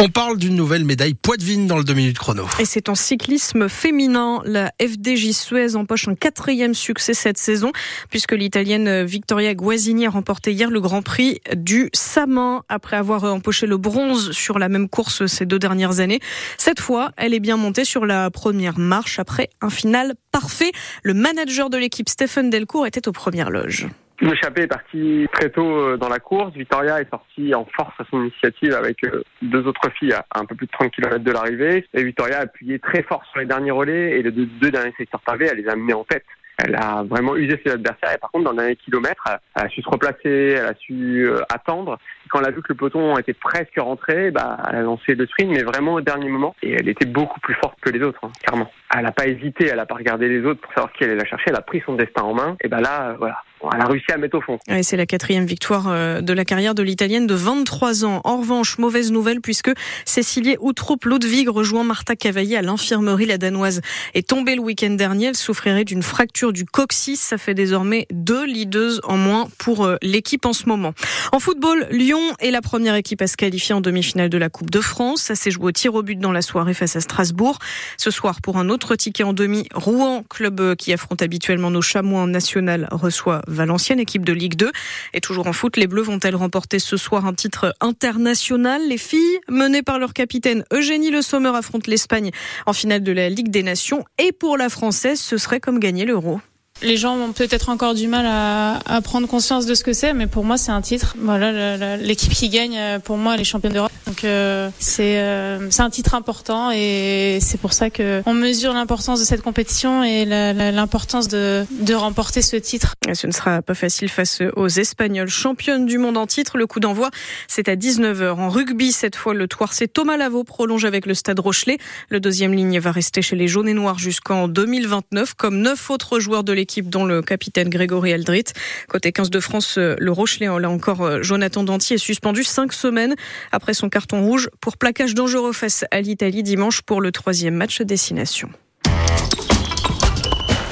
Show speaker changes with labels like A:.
A: On parle d'une nouvelle médaille poitvine dans le 2 minutes chrono.
B: Et c'est en cyclisme féminin. La FDJ Suez empoche un quatrième succès cette saison, puisque l'italienne Victoria Guasini a remporté hier le Grand Prix du Samin, après avoir empoché le bronze sur la même course ces deux dernières années. Cette fois, elle est bien montée sur la première marche après un final parfait. Le manager de l'équipe, Stephen Delcourt, était aux premières loges.
C: L'échappée est partie très tôt euh, dans la course. Victoria est sortie en force à son initiative avec euh, deux autres filles à un peu plus de 30 km de l'arrivée. Et Victoria a appuyé très fort sur les derniers relais et les deux, derniers secteurs pavés, elle les a menés en tête. Elle a vraiment usé ses adversaires et par contre dans le dernier kilomètre, elle a su se replacer, elle a su euh, attendre. quand elle a vu que le peloton était presque rentré, bah, elle a lancé le sprint mais vraiment au dernier moment et elle était beaucoup plus forte que les autres, hein, clairement. Elle n'a pas hésité, elle n'a pas regardé les autres pour savoir qui allait la chercher, elle a pris son destin en main et bah là, voilà, elle a réussi à mettre au fond.
B: c'est la quatrième victoire euh, de la carrière de l'Italienne de 23 ans. En revanche, mauvaise nouvelle puisque Cécilie Outroup Ludwig rejoint Martha Cavaillé à l'infirmerie. La Danoise est tombée le week-end dernier. Elle souffrirait d'une fracture du coccyx. Ça fait désormais deux leaders en moins pour euh, l'équipe en ce moment. En football, Lyon est la première équipe à se qualifier en demi-finale de la Coupe de France. Ça s'est joué au tir au but dans la soirée face à Strasbourg. Ce soir, pour un autre ticket en demi, Rouen, club euh, qui affronte habituellement nos chamois en national, reçoit Valenciennes, équipe de Ligue 2. Et toujours en foot, les Bleus vont-elles remporter ce soir un titre international? Les filles, menées par leur capitaine Eugénie Le Sommer, affrontent l'Espagne en finale de la Ligue des Nations. Et pour la Française, ce serait comme gagner l'Euro.
D: Les gens ont peut-être encore du mal à, prendre conscience de ce que c'est, mais pour moi c'est un titre. Voilà, l'équipe qui gagne, euh, pour moi, est championne d'Europe. Donc euh, c'est euh, un titre important et c'est pour ça que on mesure l'importance de cette compétition et l'importance de, de remporter ce titre.
B: ce ne sera pas facile face aux Espagnols, championnes du monde en titre. Le coup d'envoi, c'est à 19h. En rugby, cette fois, le c'est Thomas Lavaux prolonge avec le Stade Rochelet. Le deuxième ligne va rester chez les jaunes et noirs jusqu'en 2029, comme neuf autres joueurs de l'équipe équipe dont le capitaine Grégory Aldrit. Côté 15 de France, le Rochelet, là encore, Jonathan Danty est suspendu cinq semaines après son carton rouge pour plaquage dangereux face à l'Italie dimanche pour le troisième match destination.